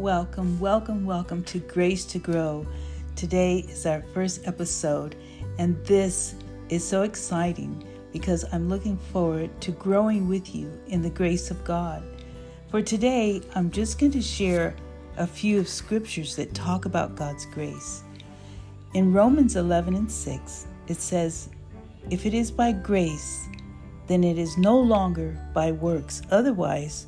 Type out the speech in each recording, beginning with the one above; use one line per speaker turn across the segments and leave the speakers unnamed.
welcome, welcome, welcome to Grace to Grow. Today is our first episode, and this is so exciting because I'm looking forward to growing with you in the grace of God. For today, I'm just going to share a few of scriptures that talk about God's grace. In Romans 11 and 6, it says, If it is by grace, then it is no longer by works. Otherwise,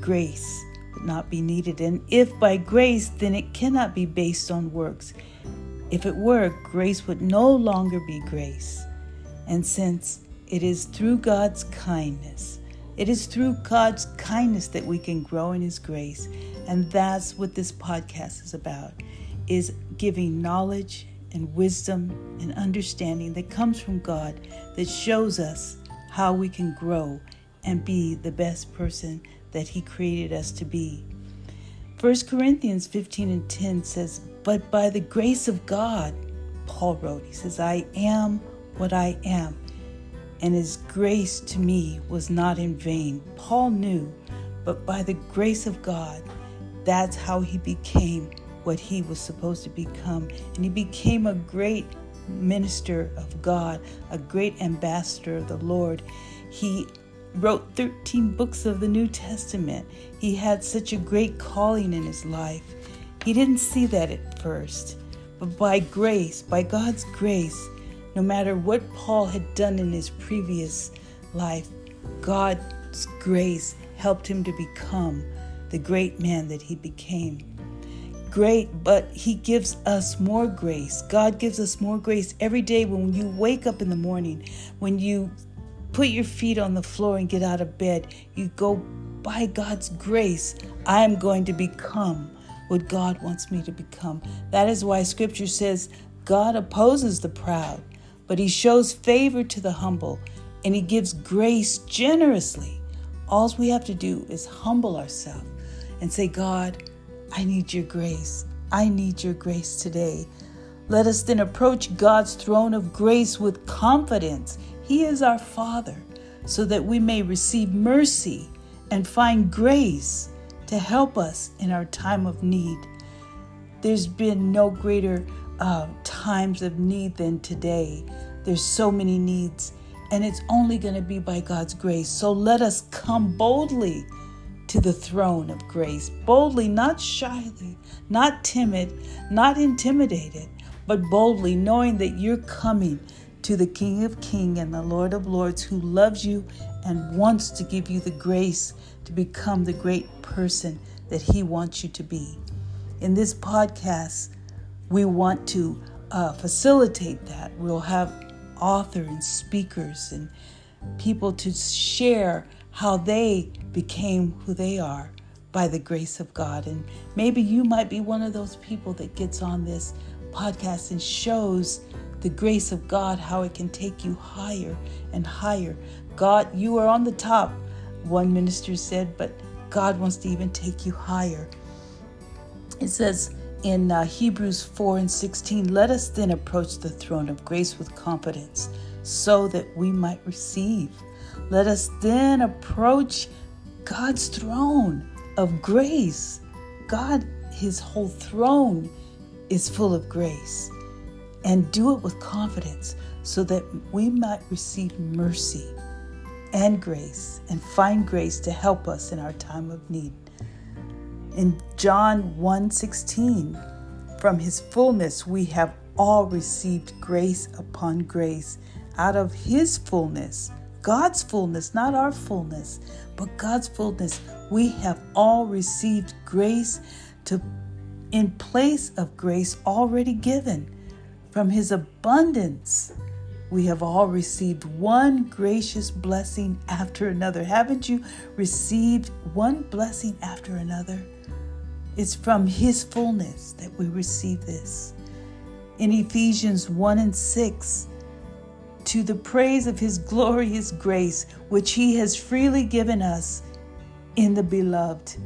grace not be needed. And if by grace, then it cannot be based on works. If it were, grace would no longer be grace. And since it is through God's kindness, it is through God's kindness that we can grow in his grace. And that's what this podcast is about is giving knowledge and wisdom and understanding that comes from God that shows us how we can grow and be the best person that He created us to be. 1 Corinthians 15 and 10 says, But by the grace of God, Paul wrote, he says, I am what I am, and his grace to me was not in vain. Paul knew, but by the grace of God, that's how he became what he was supposed to become. And he became a great minister of God, a great ambassador of the Lord. He wrote 13 books of the New Testament. He had such a great calling in his life. He didn't see that at first, but by grace, by God's grace, no matter what Paul had done in his previous life, God's grace helped him to become the great man that he became. Great, but he gives us more grace. God gives us more grace every day when you wake up in the morning, when you put your feet on the floor and get out of bed. You go, by God's grace, I am going to become what God wants me to become. That is why scripture says God opposes the proud, but he shows favor to the humble and he gives grace generously. All we have to do is humble ourselves and say, God, I need your grace. I need your grace today. Let us then approach God's throne of grace with confidence he is our Father, so that we may receive mercy and find grace to help us in our time of need. There's been no greater uh, times of need than today. There's so many needs, and it's only going to be by God's grace. So let us come boldly to the throne of grace, boldly, not shyly, not timid, not intimidated, but boldly, knowing that you're coming to the King of Kings and the Lord of Lords who loves you and wants to give you the grace to become the great person that He wants you to be. In this podcast, we want to uh, facilitate that. We'll have authors and speakers and people to share how they became who they are by the grace of God. And maybe you might be one of those people that gets on this podcast and shows the grace of God, how it can take you higher and higher. God, you are on the top, one minister said, but God wants to even take you higher. It says in uh, Hebrews 4 and 16, let us then approach the throne of grace with confidence so that we might receive. Let us then approach God's throne of grace. God, his whole throne is full of grace and do it with confidence so that we might receive mercy and grace and find grace to help us in our time of need. In John 1:16, from his fullness we have all received grace upon grace out of his fullness, God's fullness, not our fullness, but God's fullness. We have all received grace to in place of grace already given. From his abundance, we have all received one gracious blessing after another. Haven't you received one blessing after another? It's from his fullness that we receive this. In Ephesians 1 and 6, to the praise of his glorious grace, which he has freely given us in the beloved.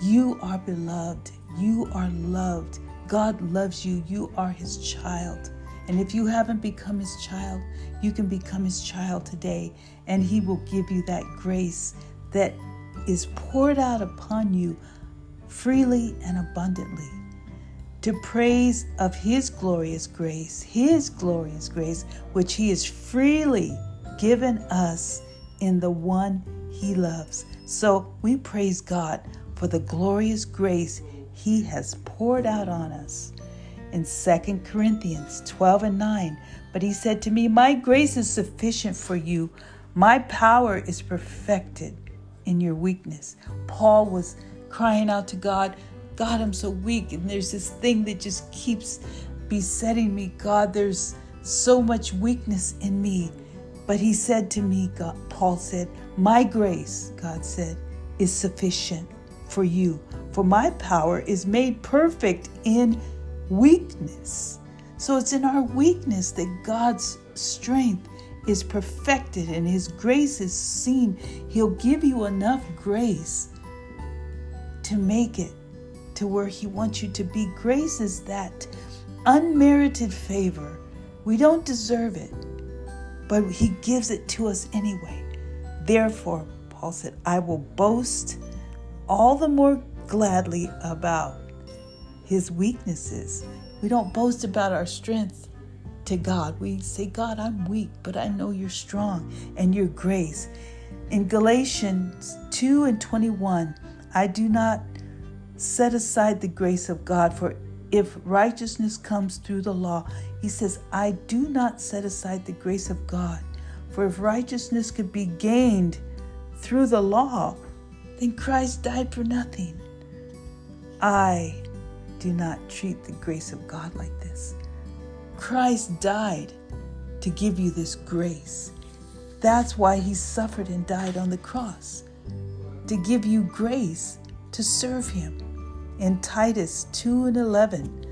You are beloved. You are loved. God loves you. You are His child. And if you haven't become His child, you can become His child today, and He will give you that grace that is poured out upon you freely and abundantly to praise of his glorious grace, his glorious grace, which he has freely given us in the one he loves. So we praise God for the glorious grace he has poured out on us. In 2 Corinthians 12 and 9, but he said to me, My grace is sufficient for you. My power is perfected in your weakness. Paul was crying out to God, God, I'm so weak. And there's this thing that just keeps besetting me. God, there's so much weakness in me. But he said to me, God, Paul said, My grace, God said, is sufficient for you. For my power is made perfect in weakness. So it's in our weakness that God's strength is perfected and his grace is seen. He'll give you enough grace to make it to where He wants you to be. Grace is that unmerited favor. We don't deserve it, but He gives it to us anyway. Therefore, Paul said, I will boast all the more gladly about His weaknesses. We don't boast about our strength to God. We say, God, I'm weak, but I know you're strong and your grace. In Galatians 2 and 21, I do not set aside the grace of God, for if righteousness comes through the law, he says, I do not set aside the grace of God. For if righteousness could be gained through the law, then Christ died for nothing. I do not treat the grace of God like this. Christ died to give you this grace. That's why he suffered and died on the cross, to give you grace to serve him in Titus 2 and 11.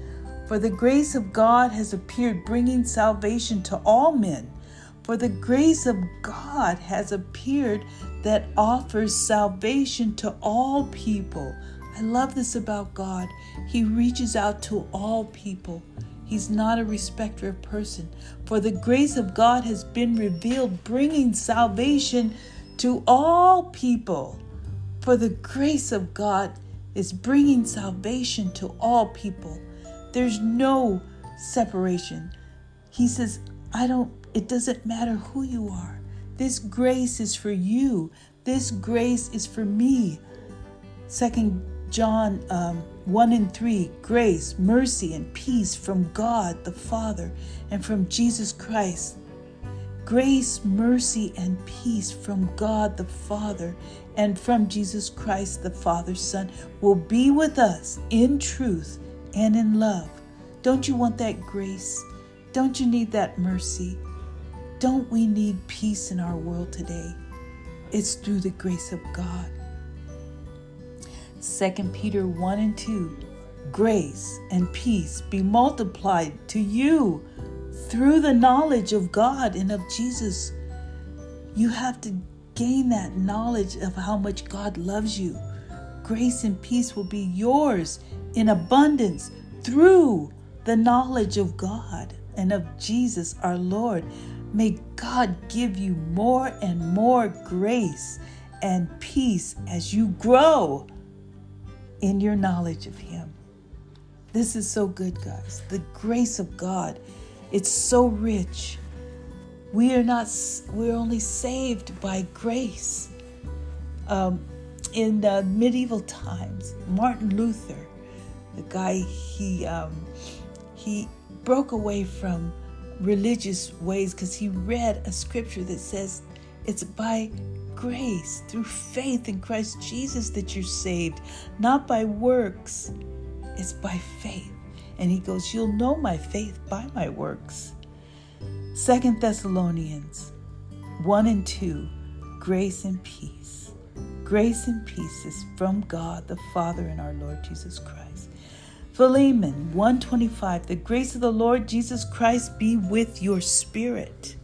For the grace of God has appeared, bringing salvation to all men. For the grace of God has appeared that offers salvation to all people. I love this about God. He reaches out to all people. He's not a respecter of person. For the grace of God has been revealed, bringing salvation to all people. For the grace of God is bringing salvation to all people. There's no separation. He says, I don't, it doesn't matter who you are. This grace is for you. This grace is for me. Second John um, 1 and 3 grace, mercy, and peace from God the Father and from Jesus Christ Grace, mercy, and peace from God the Father and from Jesus Christ the Father's Son will be with us in truth and in love. Don't you want that grace? Don't you need that mercy? Don't we need peace in our world today? It's through the grace of God. 2 Peter 1 and 2 Grace and peace be multiplied to you through the knowledge of God and of Jesus. You have to gain that knowledge of how much God loves you. Grace and peace will be yours in abundance through the knowledge of God and of Jesus our Lord. May God give you more and more grace and peace as you grow in your knowledge of Him. This is so good, guys. The grace of God it's so rich. We are not, we're only saved by grace. Um, in medieval times, Martin Luther, the guy, he, um, he broke away from religious ways because he read a scripture that says it's by grace through faith in Christ Jesus that you're saved, not by works. It's by faith. And he goes, You'll know my faith by my works. Second Thessalonians 1 and 2 Grace and peace. Grace and peace is from God the Father and our Lord Jesus Christ. Philemon 125 The grace of the Lord Jesus Christ be with your spirit.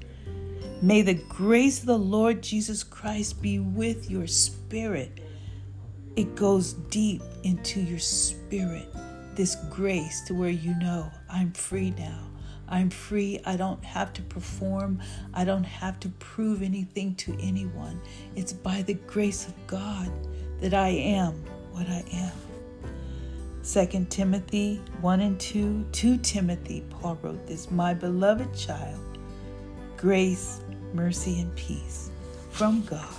May the grace of the Lord Jesus Christ be with your spirit. It goes deep into your spirit this grace to where you know I'm free now. I'm free. I don't have to perform. I don't have to prove anything to anyone. It's by the grace of God that I am what I am. 2 Timothy 1 and 2, to Timothy, Paul wrote this My beloved child, grace, mercy, and peace from God.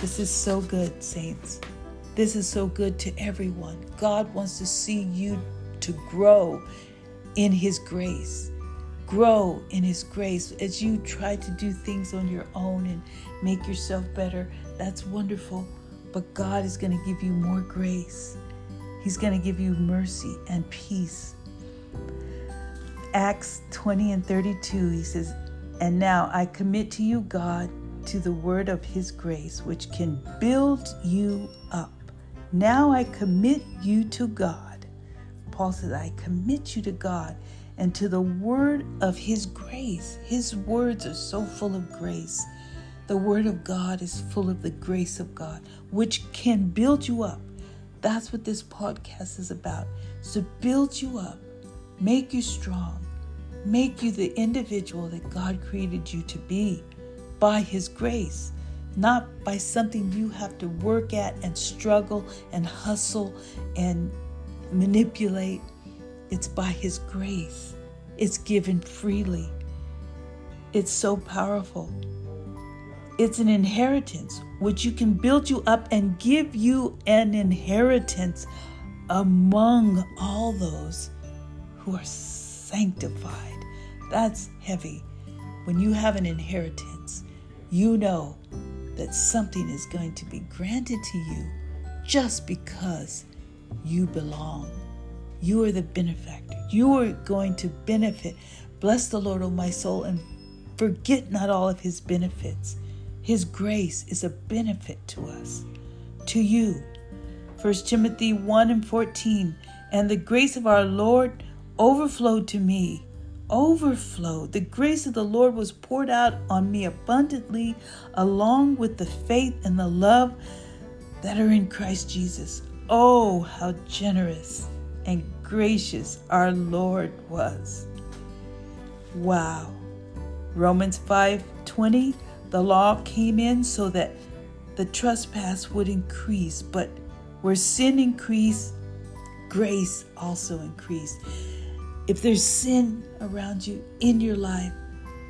This is so good, saints. This is so good to everyone. God wants to see you to grow in His grace. Grow in His grace as you try to do things on your own and make yourself better. That's wonderful. But God is going to give you more grace. He's going to give you mercy and peace. Acts 20 and 32, he says, And now I commit to you, God, to the word of his grace, which can build you up. Now I commit you to God. Paul says, I commit you to God and to the word of his grace. His words are so full of grace. The word of God is full of the grace of God, which can build you up that's what this podcast is about. So build you up, make you strong, make you the individual that God created you to be by His grace, not by something you have to work at and struggle and hustle and manipulate. It's by His grace, it's given freely. It's so powerful. It's an inheritance which you can build you up and give you an inheritance among all those who are sanctified. That's heavy. When you have an inheritance, you know that something is going to be granted to you just because you belong. You are the benefactor. You are going to benefit. Bless the Lord, O my soul, and forget not all of his benefits. His grace is a benefit to us, to you. 1 Timothy 1 and 14. And the grace of our Lord overflowed to me. Overflowed. The grace of the Lord was poured out on me abundantly, along with the faith and the love that are in Christ Jesus. Oh, how generous and gracious our Lord was. Wow. Romans 5:20 the law came in so that the trespass would increase, but where sin increased, grace also increased. If there's sin around you in your life,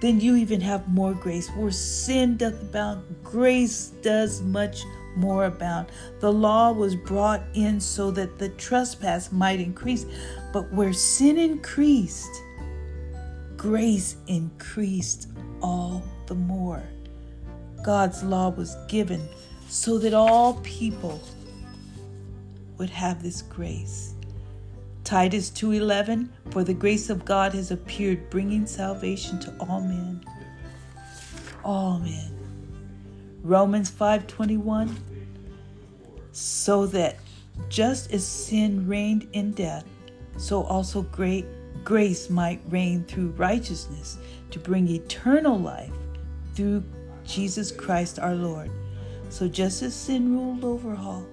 then you even have more grace. Where sin doth abound, grace does much more abound. The law was brought in so that the trespass might increase, but where sin increased, grace increased all the more. God's law was given so that all people would have this grace. Titus 2:11 For the grace of God has appeared bringing salvation to all men. All men. Romans 5:21 So that just as sin reigned in death, so also great grace might reign through righteousness to bring eternal life through Jesus Christ our Lord. So just as sin ruled over all,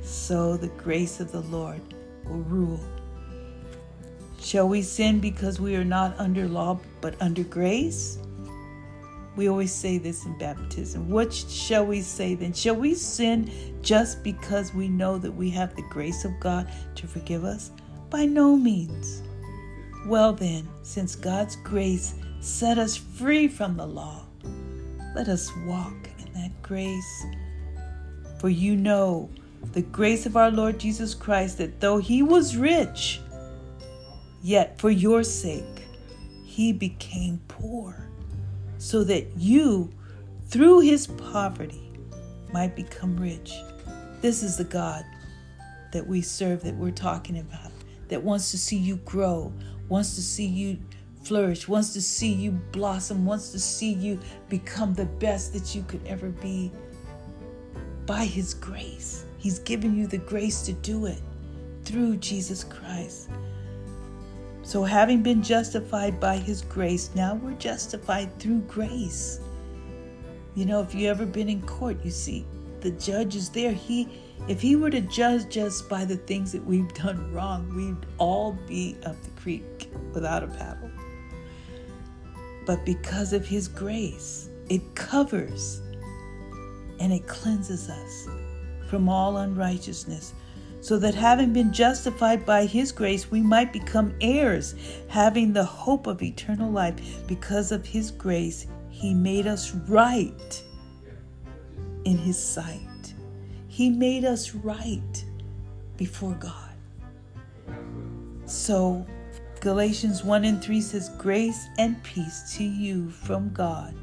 so the grace of the Lord will rule. Shall we sin because we are not under law but under grace? We always say this in baptism. What shall we say then? Shall we sin just because we know that we have the grace of God to forgive us? By no means. Well, then, since God's grace set us free from the law, let us walk in that grace. For you know the grace of our Lord Jesus Christ, that though he was rich, yet for your sake he became poor, so that you, through his poverty, might become rich. This is the God that we serve, that we're talking about, that wants to see you grow, wants to see you flourish, wants to see you blossom, wants to see you become the best that you could ever be by His grace. He's given you the grace to do it through Jesus Christ. So, having been justified by His grace, now we're justified through grace. You know, if you ever been in court, you see the judge is there. He, if he were to judge us by the things that we've done wrong, we'd all be up the creek without a paddle but because of His grace, it covers and it cleanses us from all unrighteousness so that having been justified by his grace, we might become heirs, having the hope of eternal life. Because of his grace, he made us right in his sight. He made us right before God. So, Galatians 1 and 3 says, Grace and peace to you from God,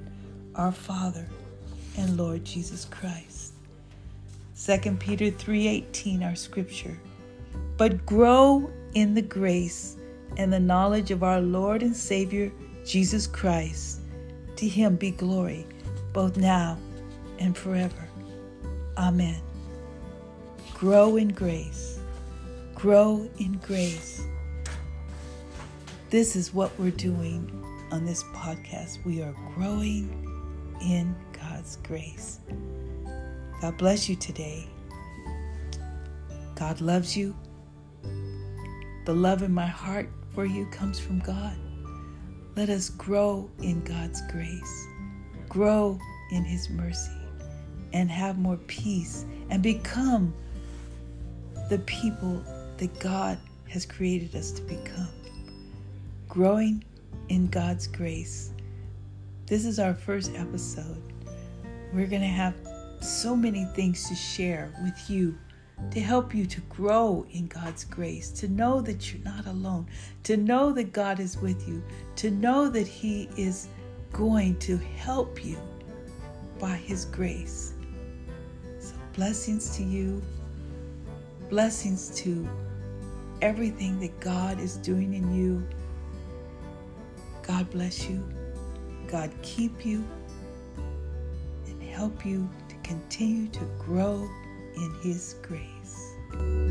our Father, and Lord Jesus Christ. 2 Peter 3:18 our scripture. But grow in the grace and the knowledge of our Lord and Savior Jesus Christ. To him be glory both now and forever. Amen. Grow in grace. Grow in grace. This is what we're doing on this podcast. We are growing in God's grace. God bless you today. God loves you. The love in my heart for you comes from God. Let us grow in God's grace, grow in His mercy, and have more peace and become the people that God has created us to become. Growing in God's grace. This is our first episode. We're going to have so many things to share with you to help you to grow in God's grace, to know that you're not alone, to know that God is with you, to know that He is going to help you by His grace. So, blessings to you, blessings to everything that God is doing in you. God bless you. God keep you and help you continue to grow in His grace.